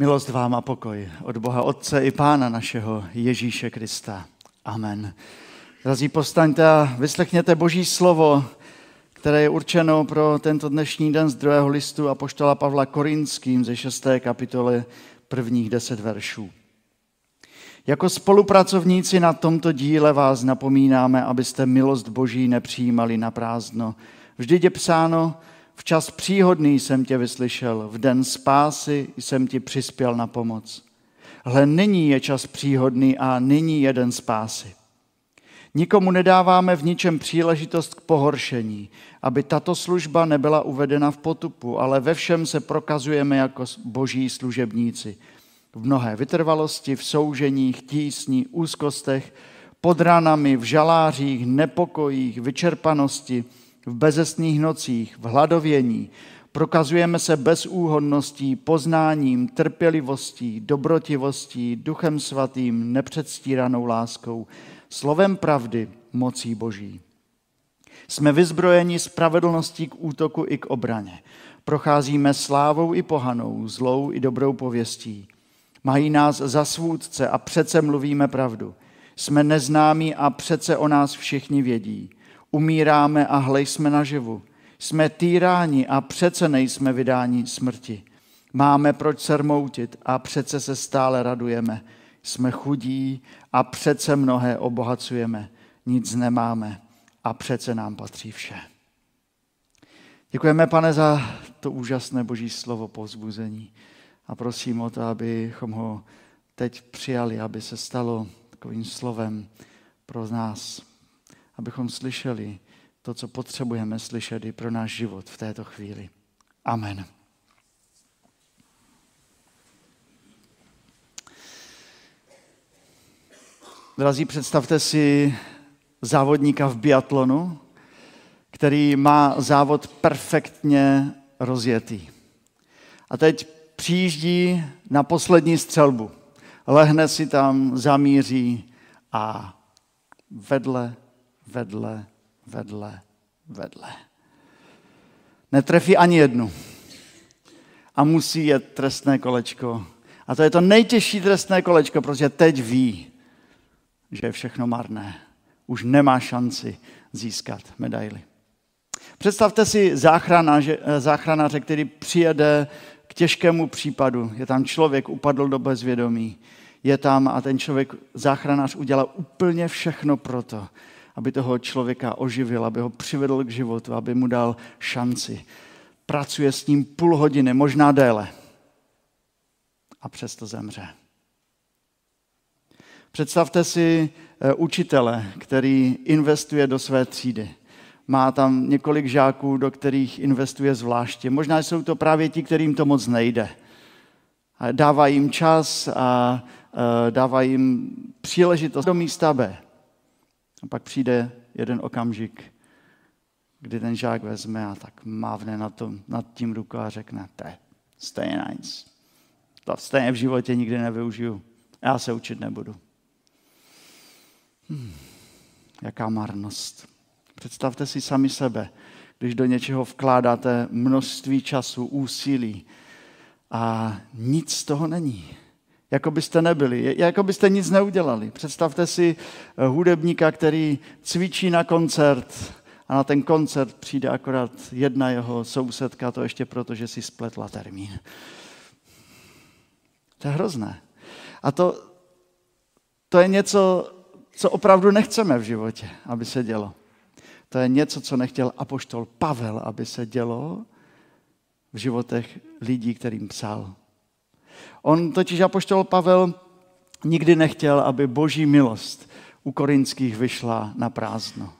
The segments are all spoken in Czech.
Milost vám a pokoj od Boha Otce i Pána našeho Ježíše Krista. Amen. Drazí, postaňte a vyslechněte Boží slovo, které je určeno pro tento dnešní den z druhého listu a poštola Pavla Korinským ze 6. kapitoly prvních deset veršů. Jako spolupracovníci na tomto díle vás napomínáme, abyste milost Boží nepřijímali na prázdno. Vždyť je psáno, v čas příhodný jsem tě vyslyšel, v den spásy jsem ti přispěl na pomoc. Hle, nyní je čas příhodný a nyní je den spásy. Nikomu nedáváme v ničem příležitost k pohoršení, aby tato služba nebyla uvedena v potupu, ale ve všem se prokazujeme jako boží služebníci. V mnohé vytrvalosti, v souženích, tísní, úzkostech, pod ranami, v žalářích, nepokojích, vyčerpanosti, v bezesných nocích, v hladovění. Prokazujeme se bezúhodností, poznáním, trpělivostí, dobrotivostí, duchem svatým, nepředstíranou láskou, slovem pravdy, mocí boží. Jsme vyzbrojeni spravedlností k útoku i k obraně. Procházíme slávou i pohanou, zlou i dobrou pověstí. Mají nás za svůdce a přece mluvíme pravdu. Jsme neznámí a přece o nás všichni vědí. Umíráme a hle jsme naživu. Jsme týráni a přece nejsme vydáni smrti. Máme proč se rmoutit a přece se stále radujeme. Jsme chudí a přece mnohé obohacujeme. Nic nemáme a přece nám patří vše. Děkujeme, pane, za to úžasné boží slovo povzbuzení a prosím o to, abychom ho teď přijali, aby se stalo takovým slovem pro nás, abychom slyšeli to, co potřebujeme slyšet i pro náš život v této chvíli. Amen. Drazí, představte si závodníka v biatlonu, který má závod perfektně rozjetý. A teď přijíždí na poslední střelbu. Lehne si tam, zamíří a vedle, vedle, vedle, vedle. Netrefí ani jednu. A musí jet trestné kolečko. A to je to nejtěžší trestné kolečko, protože teď ví, že je všechno marné. Už nemá šanci získat medaily. Představte si záchranáře, záchranáře, který přijede k těžkému případu. Je tam člověk, upadl do bezvědomí. Je tam a ten člověk, záchranář, udělal úplně všechno pro to, aby toho člověka oživil, aby ho přivedl k životu, aby mu dal šanci. Pracuje s ním půl hodiny, možná déle. A přesto zemře. Představte si eh, učitele, který investuje do své třídy. Má tam několik žáků, do kterých investuje zvláště. Možná jsou to právě ti, kterým to moc nejde. Dává jim čas a eh, dává jim příležitost do místa B. A pak přijde jeden okamžik, kdy ten žák vezme a tak mávne nad, tom, nad tím rukou a řekne, to je stejně nic. To stejně v životě nikdy nevyužiju. Já se učit nebudu. Hmm, jaká marnost. Představte si sami sebe, když do něčeho vkládáte množství času, úsilí a nic z toho není. Jako byste nebyli, jako byste nic neudělali. Představte si eh, hudebníka, který cvičí na koncert a na ten koncert přijde akorát jedna jeho sousedka, to ještě proto, že si spletla termín. To je hrozné. A to, to je něco, co opravdu nechceme v životě, aby se dělo. To je něco, co nechtěl apoštol Pavel, aby se dělo v životech lidí, kterým psal. On totiž apoštol Pavel nikdy nechtěl, aby boží milost u korinských vyšla na prázdno.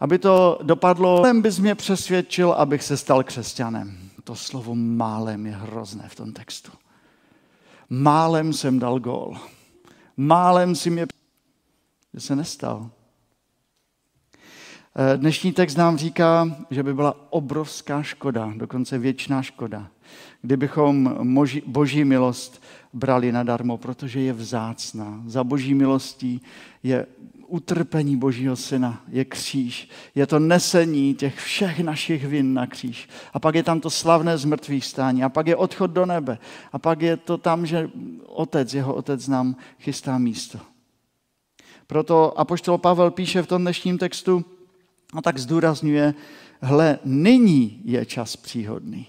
Aby to dopadlo, bys mě přesvědčil, abych se stal křesťanem. To slovo málem je hrozné v tom textu. Málem jsem dal gól. Málem si mě že se nestal. Eh, dnešní text nám říká, že by byla obrovská škoda, dokonce věčná škoda, kdybychom moži, boží milost brali nadarmo, protože je vzácná. Za boží milostí je utrpení Božího syna, je kříž. Je to nesení těch všech našich vin na kříž. A pak je tam to slavné zmrtvých stání. A pak je odchod do nebe. A pak je to tam, že otec, jeho otec nám chystá místo. Proto apoštol Pavel píše v tom dnešním textu a tak zdůrazňuje, hle, nyní je čas příhodný.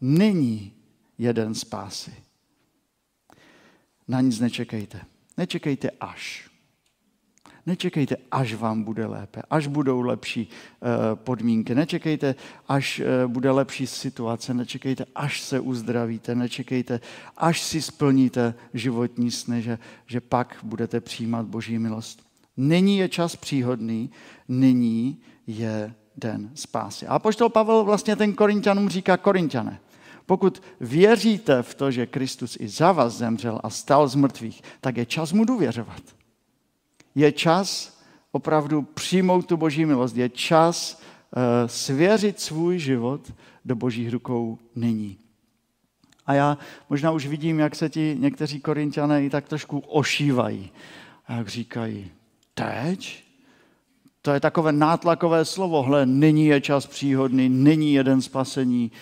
Nyní jeden spásy. Na nic nečekejte. Nečekejte až. Nečekejte, až vám bude lépe, až budou lepší eh, podmínky. Nečekejte, až eh, bude lepší situace. Nečekejte, až se uzdravíte. Nečekejte, až si splníte životní sny, že, že pak budete přijímat Boží milost. Nyní je čas příhodný, nyní je den spásy. A poštol Pavel vlastně ten Korintianům říká Korintiane. Pokud věříte v to, že Kristus i za vás zemřel a stal z mrtvých, tak je čas mu důvěřovat. Je čas opravdu přijmout tu boží milost. Je čas uh, svěřit svůj život do božích rukou nyní. A já možná už vidím, jak se ti někteří korintiané i tak trošku ošívají. A jak říkají, teď? To je takové nátlakové slovo. Hle, nyní je čas příhodný, nyní jeden spasení.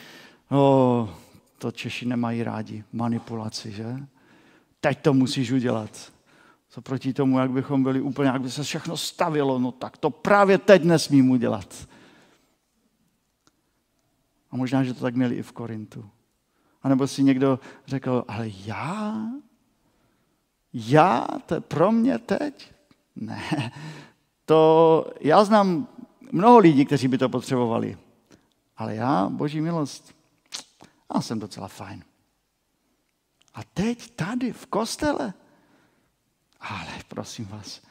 O, to Češi nemají rádi. Manipulaci, že? Teď to musíš udělat. Co proti tomu, jak bychom byli úplně, jak by se všechno stavilo, no tak to právě teď nesmím udělat. A možná, že to tak měli i v Korintu. A nebo si někdo řekl, ale já? Já? To je pro mě teď? Ne. To, já znám mnoho lidí, kteří by to potřebovali. Ale já, boží milost, já jsem docela fajn. A teď tady v kostele? Ale prosím vás,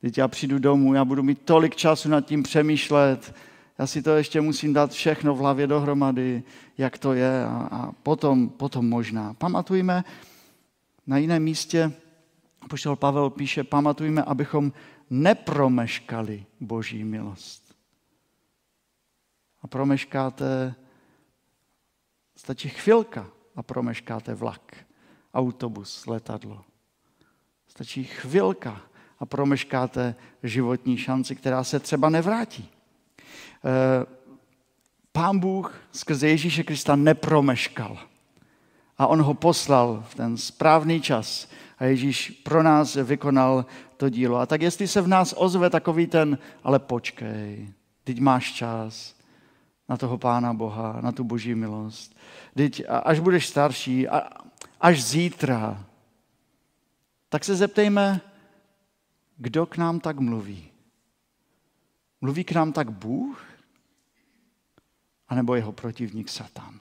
teď já přijdu domů, já budu mít tolik času nad tím přemýšlet, já si to ještě musím dát všechno v hlavě dohromady, jak to je a, a potom, potom možná. Pamatujme, na jiném místě pošel Pavel píše, pamatujme, abychom nepromeškali boží milost. A promeškáte Stačí chvilka a promeškáte vlak, autobus, letadlo. Stačí chvilka a promeškáte životní šanci, která se třeba nevrátí. Eh, Pán Bůh skrze Ježíše Krista nepromeškal. A on ho poslal v ten správný čas. A Ježíš pro nás vykonal to dílo. A tak jestli se v nás ozve takový ten, ale počkej, teď máš čas na toho Pána Boha, na tu boží milost. Teď, až budeš starší, až zítra, tak se zeptejme, kdo k nám tak mluví. Mluví k nám tak Bůh? A nebo jeho protivník Satan?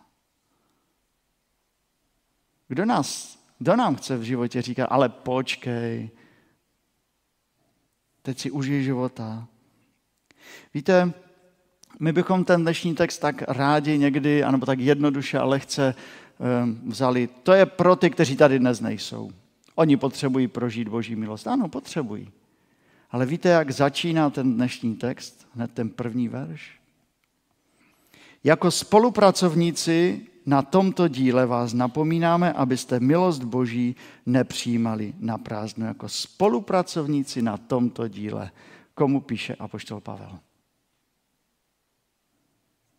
Kdo, nás, kdo nám chce v životě říkat, ale počkej, teď si užij života. Víte, my bychom ten dnešní text tak rádi někdy, anebo tak jednoduše a lehce ehm, vzali. To je pro ty, kteří tady dnes nejsou. Oni potřebují prožít Boží milost. Ano, potřebují. Ale víte, jak začíná ten dnešní text? Hned ten první verš. Jako spolupracovníci na tomto díle vás napomínáme, abyste milost Boží nepřijímali na prázdno. Jako spolupracovníci na tomto díle. Komu píše Apoštol Pavel?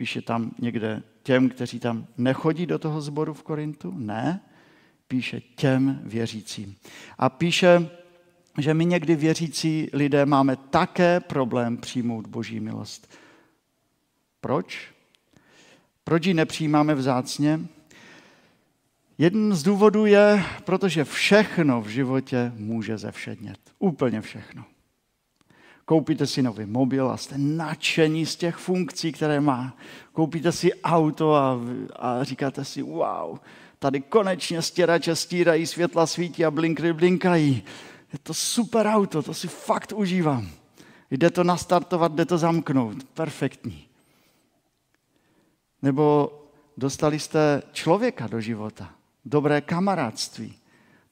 Píše tam někde těm, kteří tam nechodí do toho sboru v Korintu? Ne, píše těm věřícím. A píše, že my někdy věřící lidé máme také problém přijmout boží milost. Proč? Proč ji nepřijímáme vzácně? Jeden z důvodů je, protože všechno v životě může zevšednět. Úplně všechno. Koupíte si nový mobil a jste nadšení z těch funkcí, které má. Koupíte si auto a, a říkáte si, wow, tady konečně stěrače stírají, světla svítí a blinkry blinkají. Je to super auto, to si fakt užívám. Jde to nastartovat, jde to zamknout. Perfektní. Nebo dostali jste člověka do života, dobré kamarádství,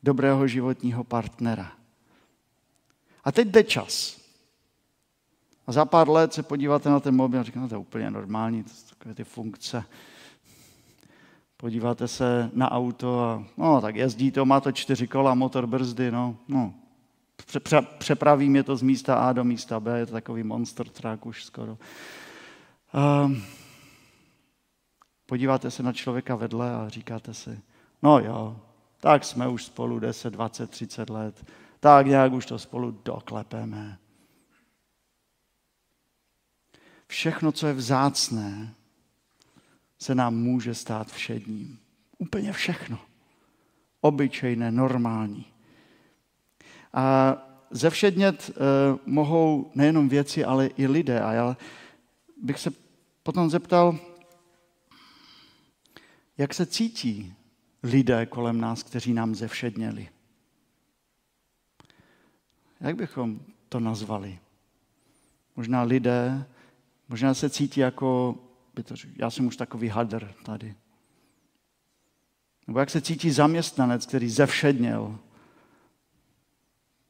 dobrého životního partnera. A teď jde čas. A za pár let se podíváte na ten mobil a říkáte, no to je úplně normální, to jsou takové ty funkce. Podíváte se na auto a no, tak jezdí to, má to čtyři kola, motor, brzdy, no, no. Pře- přepraví mě to z místa A do místa B, je to takový monster truck už skoro. Um, podíváte se na člověka vedle a říkáte si, no jo, tak jsme už spolu 10, 20, 30 let, tak nějak už to spolu doklepeme. Všechno, co je vzácné, se nám může stát všedním. Úplně všechno. Obyčejné, normální. A zevšednět eh, mohou nejenom věci, ale i lidé. A já bych se potom zeptal, jak se cítí lidé kolem nás, kteří nám zevšedněli. Jak bychom to nazvali? Možná lidé, možná se cítí jako, by to, já jsem už takový hadr tady. Nebo jak se cítí zaměstnanec, který zevšedněl.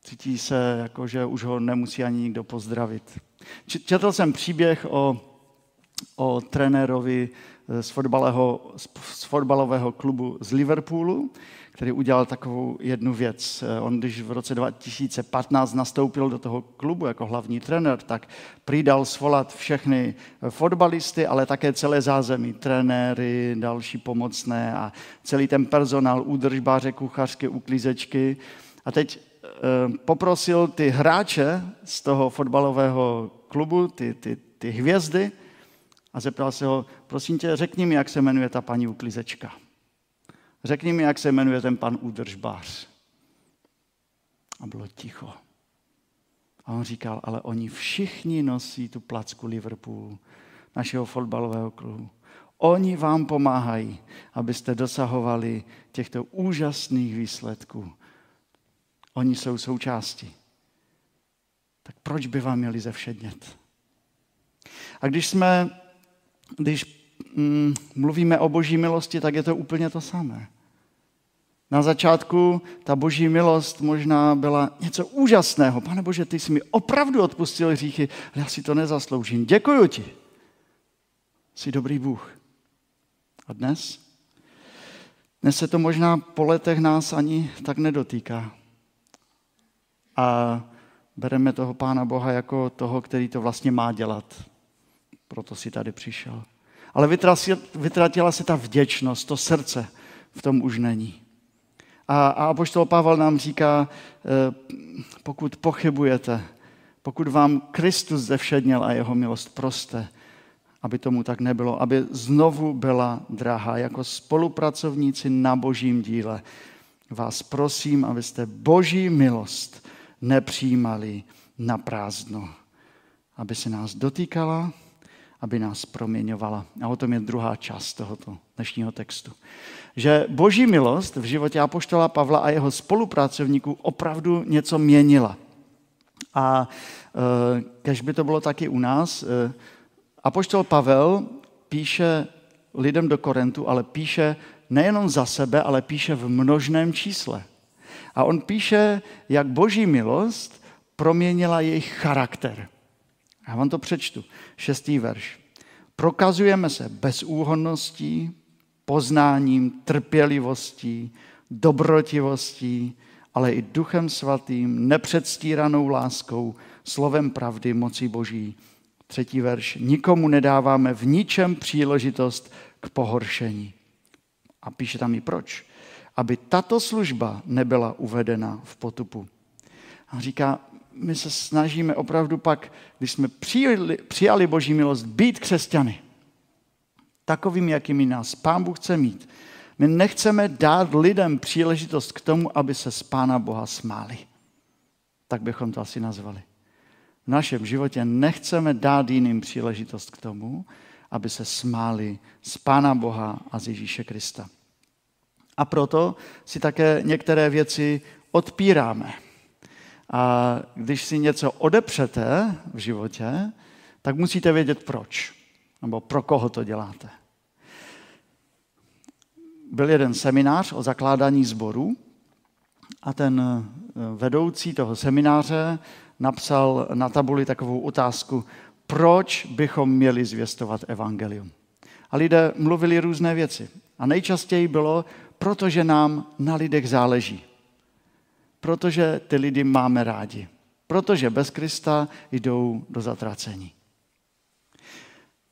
Cítí se jako, že už ho nemusí ani nikdo pozdravit. Četl jsem příběh o, o trenérovi z, z fotbalového klubu z Liverpoolu, který udělal takovou jednu věc. On, když v roce 2015 nastoupil do toho klubu jako hlavní trenér, tak přidal svolat všechny fotbalisty, ale také celé zázemí, trenéry, další pomocné a celý ten personál, údržbáře, kuchařky, uklízečky. A teď eh, poprosil ty hráče z toho fotbalového klubu, ty, ty, ty hvězdy, a zeptal se ho, prosím tě, řekni mi, jak se jmenuje ta paní uklizečka. Řekni mi, jak se jmenuje ten pan údržbář. A bylo ticho. A on říkal, ale oni všichni nosí tu placku Liverpoolu, našeho fotbalového klubu. Oni vám pomáhají, abyste dosahovali těchto úžasných výsledků. Oni jsou součástí. Tak proč by vám měli zevšednět? A když jsme když mm, mluvíme o boží milosti, tak je to úplně to samé. Na začátku ta boží milost možná byla něco úžasného. Pane Bože, ty jsi mi opravdu odpustil hříchy, ale já si to nezasloužím. Děkuji ti. Jsi dobrý Bůh. A dnes? Dnes se to možná po letech nás ani tak nedotýká. A bereme toho Pána Boha jako toho, který to vlastně má dělat proto si tady přišel. Ale vytratila se ta vděčnost, to srdce v tom už není. A, a apoštol Pavel nám říká, eh, pokud pochybujete, pokud vám Kristus zevšedněl a jeho milost proste, aby tomu tak nebylo, aby znovu byla drahá jako spolupracovníci na božím díle. Vás prosím, abyste boží milost nepřijímali na prázdno, aby se nás dotýkala, aby nás proměňovala. A o tom je druhá část tohoto dnešního textu. Že boží milost v životě Apoštola Pavla a jeho spolupracovníků opravdu něco měnila. A e, kež by to bylo taky u nás, e, Apoštol Pavel píše lidem do Korentu, ale píše nejenom za sebe, ale píše v množném čísle. A on píše, jak boží milost proměnila jejich charakter. Já vám to přečtu. Šestý verš. Prokazujeme se bezúhonností, poznáním, trpělivostí, dobrotivostí, ale i duchem svatým, nepředstíranou láskou, slovem pravdy, moci boží. Třetí verš. Nikomu nedáváme v ničem příležitost k pohoršení. A píše tam i proč. Aby tato služba nebyla uvedena v potupu. A říká, my se snažíme opravdu pak, když jsme přijali, přijali Boží milost, být křesťany. Takovým, jakými nás Pán Bůh chce mít. My nechceme dát lidem příležitost k tomu, aby se z Pána Boha smáli. Tak bychom to asi nazvali. V našem životě nechceme dát jiným příležitost k tomu, aby se smáli z Pána Boha a z Ježíše Krista. A proto si také některé věci odpíráme. A když si něco odepřete v životě, tak musíte vědět proč, nebo pro koho to děláte. Byl jeden seminář o zakládání sboru a ten eh, vedoucí toho semináře napsal na tabuli takovou otázku, proč bychom měli zvěstovat evangelium. A lidé mluvili různé věci. A nejčastěji bylo, protože nám na lidech záleží. Protože ty lidi máme rádi. Protože bez Krista jdou do zatracení.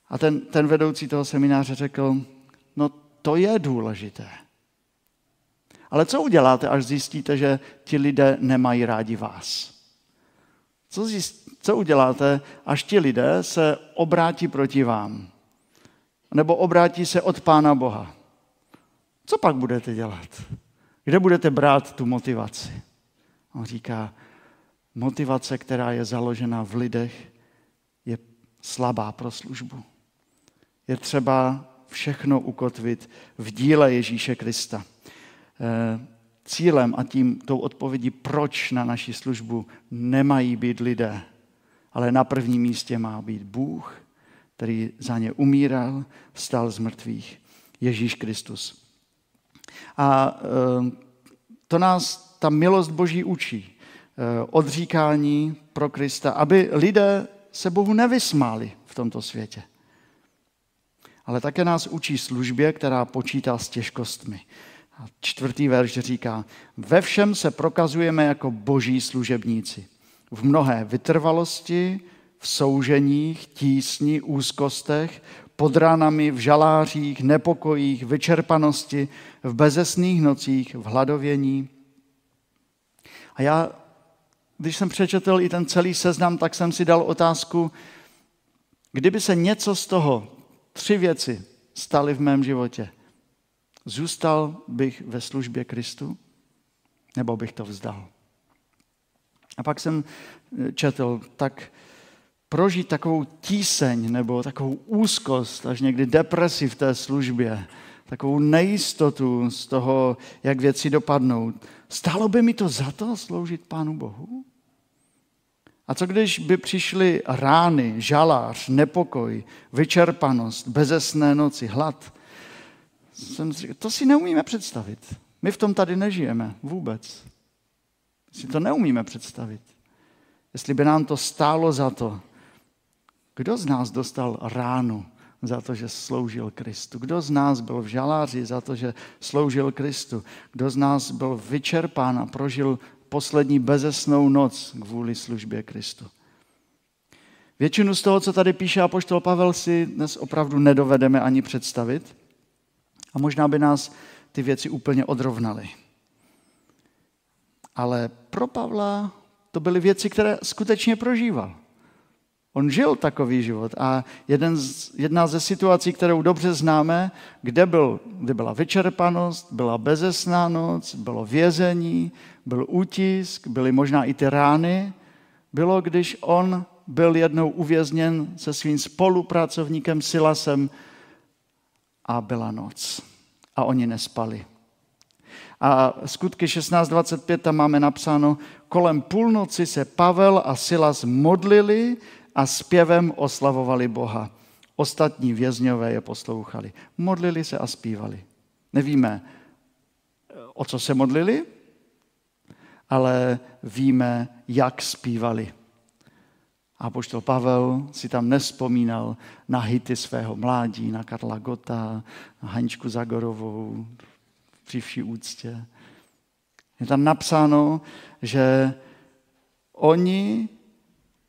A ten, ten vedoucí toho semináře řekl, no to je důležité. Ale co uděláte, až zjistíte, že ti lidé nemají rádi vás? Co, zjist, co uděláte, až ti lidé se obrátí proti vám? Nebo obrátí se od Pána Boha? Co pak budete dělat? Kde budete brát tu motivaci? On říká, motivace, která je založena v lidech, je slabá pro službu. Je třeba všechno ukotvit v díle Ježíše Krista. Eh, cílem a tím tou odpovědí, proč na naši službu nemají být lidé, ale na prvním místě má být Bůh, který za ně umíral, stal z mrtvých, Ježíš Kristus. A eh, to nás ta milost Boží učí. Eh, odříkání pro Krista, aby lidé se Bohu nevysmáli v tomto světě. Ale také nás učí službě, která počítá s těžkostmi. A čtvrtý verš říká, ve všem se prokazujeme jako boží služebníci. V mnohé vytrvalosti, v souženích, tísni, úzkostech, pod ránami, v žalářích, nepokojích, vyčerpanosti, v bezesných nocích, v hladovění. A já, když jsem přečetl i ten celý seznam, tak jsem si dal otázku, kdyby se něco z toho, tři věci, staly v mém životě, Zůstal bych ve službě Kristu, nebo bych to vzdal? A pak jsem eh, četl, tak prožít takovou tíseň nebo takovou úzkost, až někdy depresi v té službě, takovou nejistotu z toho, jak věci dopadnou. Stálo by mi to za to sloužit Pánu Bohu? A co když by přišly rány, žalář, nepokoj, vyčerpanost, bezesné noci, hlad? to si neumíme představit. My v tom tady nežijeme vůbec. Si to neumíme představit. Jestli by nám to stálo za to, kdo z nás dostal ránu za to, že sloužil Kristu? Kdo z nás byl v žaláři za to, že sloužil Kristu? Kdo z nás byl vyčerpán a prožil poslední bezesnou noc kvůli službě Kristu? Většinu z toho, co tady píše apoštol Pavel, si dnes opravdu nedovedeme ani představit. A možná by nás ty věci úplně odrovnaly. Ale pro Pavla to byly věci, které skutečně prožíval. On žil takový život a jeden z, jedna ze situací, kterou dobře známe, kde, byl, kde byla vyčerpanost, byla bezesná noc, bylo vězení, byl útisk, byly možná i ty rány, bylo, když on byl jednou uvězněn se svým spolupracovníkem Silasem a byla noc. A oni nespali. A skutky 16.25 tam máme napsáno, kolem půlnoci se Pavel a Silas modlili a zpěvem oslavovali Boha. Ostatní vězňové je poslouchali. Modlili se a zpívali. Nevíme, o co se modlili, ale víme, jak zpívali. A poštol Pavel si tam nespomínal na hity svého mládí, na Karla Gota, na Haničku Zagorovou, při vší úctě. Je tam napsáno, že oni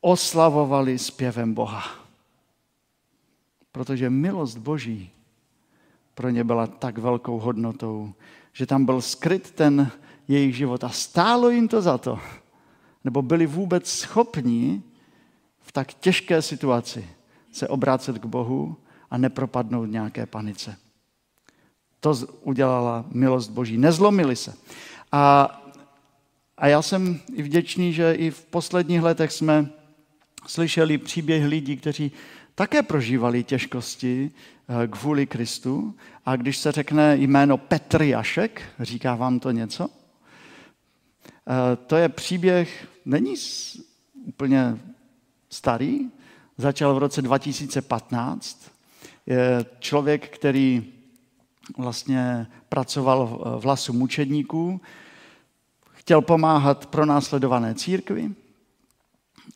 oslavovali zpěvem Boha. Protože milost Boží pro ně byla tak velkou hodnotou, že tam byl skryt ten jejich život a stálo jim to za to. Nebo byli vůbec schopni v tak těžké situaci se obrácet k Bohu a nepropadnout nějaké panice. To udělala milost Boží. Nezlomili se. A, a já jsem i vděčný, že i v posledních letech jsme slyšeli příběh lidí, kteří také prožívali těžkosti eh, kvůli Kristu. A když se řekne jméno Petr Jašek, říká vám to něco? Eh, to je příběh, není úplně starý, začal v roce 2015. Je člověk, který vlastně pracoval v lasu mučedníků, chtěl pomáhat pro následované církvi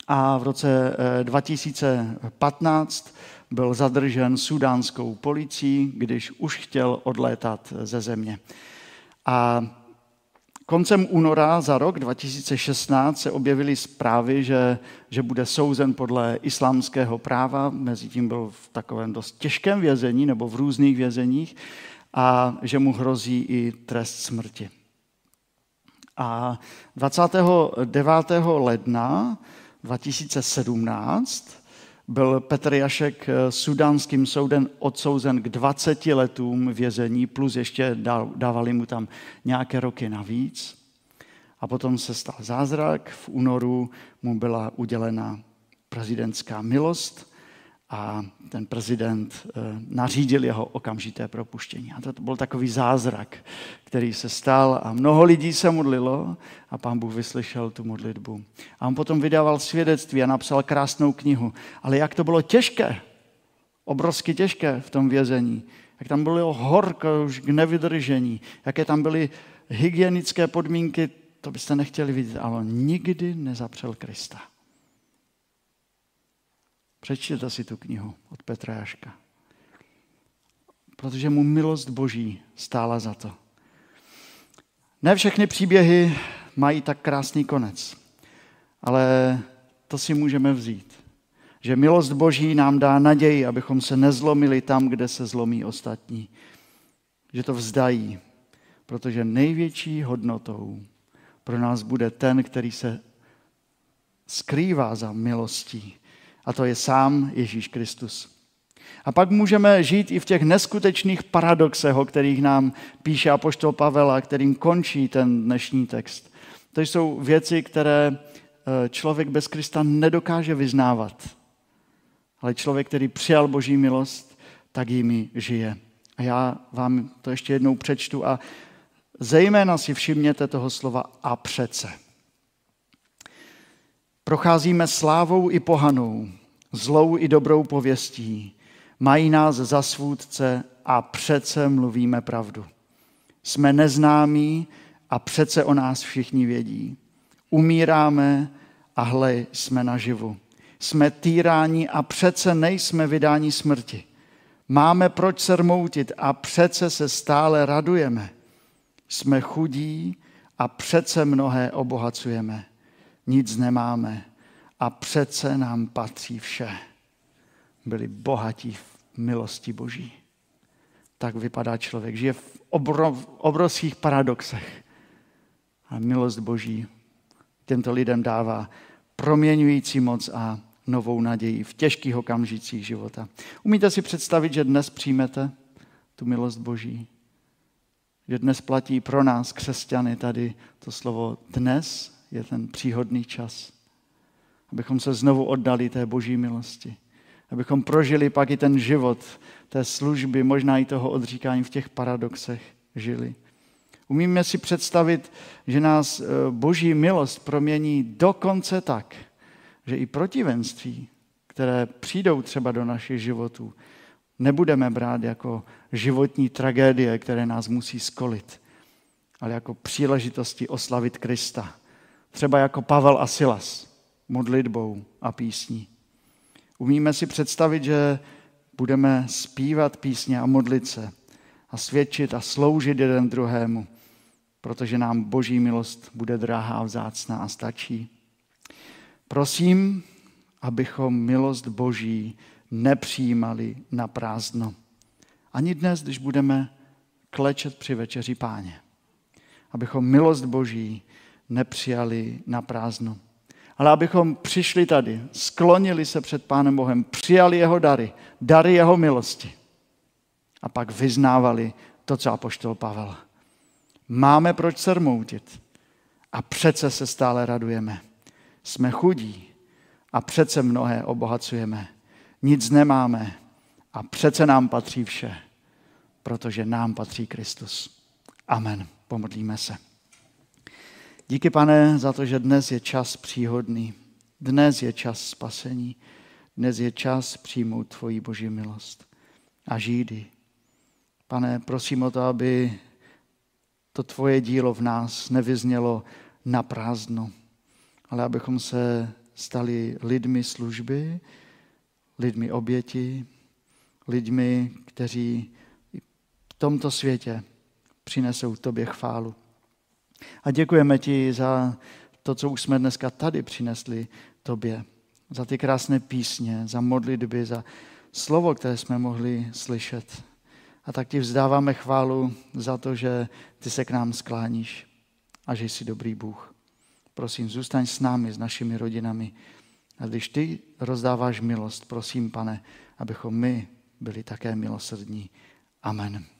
a v roce 2015 byl zadržen sudánskou policií, když už chtěl odlétat ze země. A koncem února za rok 2016 se objevily zprávy, že, že bude souzen podle islámského práva, mezi tím byl v takovém dost těžkém vězení nebo v různých vězeních a že mu hrozí i trest smrti. A 29. ledna 2017 byl Petr Jašek eh, sudánským soudem odsouzen k 20 letům vězení, plus ještě dávali mu tam nějaké roky navíc. A potom se stal zázrak, v únoru mu byla udělena prezidentská milost a ten prezident eh, nařídil jeho okamžité propuštění. A to byl takový zázrak, který se stal a mnoho lidí se modlilo a pán Bůh vyslyšel tu modlitbu. A on potom vydával svědectví a napsal krásnou knihu. Ale jak to bylo těžké, obrovsky těžké v tom vězení, jak tam bylo horko už k nevydržení, jaké tam byly hygienické podmínky, to byste nechtěli vidět, ale nikdy nezapřel Krista. Přečtěte si tu knihu od Petra Jaška. Protože mu milost Boží stála za to. Ne všechny příběhy mají tak krásný konec, ale to si můžeme vzít. Že milost Boží nám dá naději, abychom se nezlomili tam, kde se zlomí ostatní. Že to vzdají, protože největší hodnotou pro nás bude ten, který se skrývá za milostí, a to je sám Ježíš Kristus. A pak můžeme žít i v těch neskutečných paradoxech, o kterých nám píše apoštol Pavel a kterým končí ten dnešní text. To jsou věci, které eh, člověk bez Krista nedokáže vyznávat. Ale člověk, který přijal Boží milost, tak jimi žije. A já vám to ještě jednou přečtu a zejména si všimněte toho slova a přece. Procházíme slávou i pohanou, zlou i dobrou pověstí. Mají nás za svůdce a přece mluvíme pravdu. Jsme neznámí a přece o nás všichni vědí. Umíráme a hle, jsme naživu. Jsme týráni a přece nejsme vydáni smrti. Máme proč se rmoutit a přece se stále radujeme. Jsme chudí a přece mnohé obohacujeme nic nemáme a přece nám patří vše. Byli bohatí v milosti Boží. Tak vypadá člověk. Žije v obrov, obrovských paradoxech. A milost Boží těmto lidem dává proměňující moc a novou naději v těžkých okamžicích života. Umíte si představit, že dnes přijmete tu milost Boží? Že dnes platí pro nás, křesťany, tady to slovo dnes je ten příhodný čas, abychom se znovu oddali té boží milosti. Abychom prožili pak i ten život té služby, možná i toho odříkání v těch paradoxech žili. Umíme si představit, že nás eh, boží milost promění dokonce tak, že i protivenství, které přijdou třeba do našich životů, nebudeme brát jako životní tragédie, které nás musí skolit, ale jako příležitosti oslavit Krista třeba jako Pavel a Silas, modlitbou a písní. Umíme si představit, že budeme zpívat písně a modlit se a svědčit a sloužit jeden druhému, protože nám boží milost bude drahá, vzácná a stačí. Prosím, abychom milost boží nepřijímali na prázdno. Ani dnes, když budeme klečet při večeři páně. Abychom milost boží nepřijali na prázdno. Ale abychom přišli tady, sklonili se před Pánem Bohem, přijali jeho dary, dary jeho milosti a pak vyznávali to, co apoštol Pavel. Máme proč se rmoutit a přece se stále radujeme. Jsme chudí a přece mnohé obohacujeme. Nic nemáme a přece nám patří vše, protože nám patří Kristus. Amen. Pomodlíme se. Díky, pane, za to, že dnes je čas příhodný. Dnes je čas spasení. Dnes je čas přijmout tvoji boží milost a žít Pane, prosím o to, aby to tvoje dílo v nás nevyznělo na prázdno, ale abychom se stali lidmi služby, lidmi oběti, lidmi, kteří v tomto světě přinesou tobě chválu. A děkujeme ti za to, co už jsme dneska tady přinesli tobě. Za ty krásné písně, za modlitby, za slovo, které jsme mohli slyšet. A tak ti vzdáváme chválu za to, že ty se k nám skláníš a že jsi dobrý Bůh. Prosím, zůstaň s námi, s našimi rodinami. A když ty rozdáváš milost, prosím, pane, abychom my byli také milosrdní. Amen.